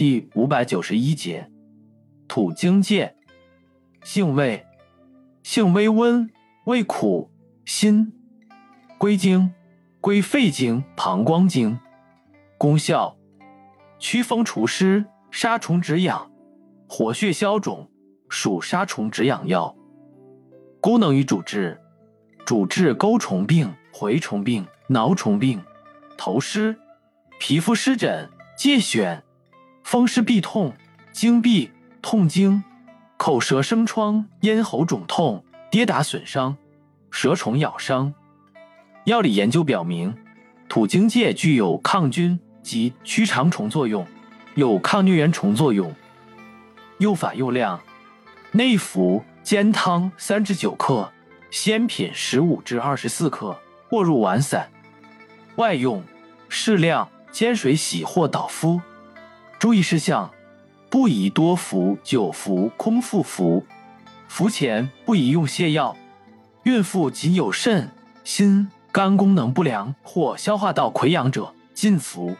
第五百九十一节，土经介，性味，性微温，味苦，辛，归经，归肺经、膀胱经。功效，祛风除湿，杀虫止痒，活血消肿，属杀虫止痒药。功能与主治，主治钩虫病、蛔虫病、挠虫病、头虱、皮肤湿疹、疥癣。风湿痹痛、经闭、痛经、口舌生疮、咽喉肿痛、跌打损伤、蛇虫咬伤。药理研究表明，土荆芥具有抗菌及驱肠虫作用，有抗疟原虫作用。又法又量：内服煎汤三至九克，鲜品十五至二十四克，或入丸散。外用适量煎水洗或捣敷。注意事项：不宜多服、久服、空腹服。服前不宜用泻药。孕妇及有肾、心、肝功能不良或消化道溃疡者禁服。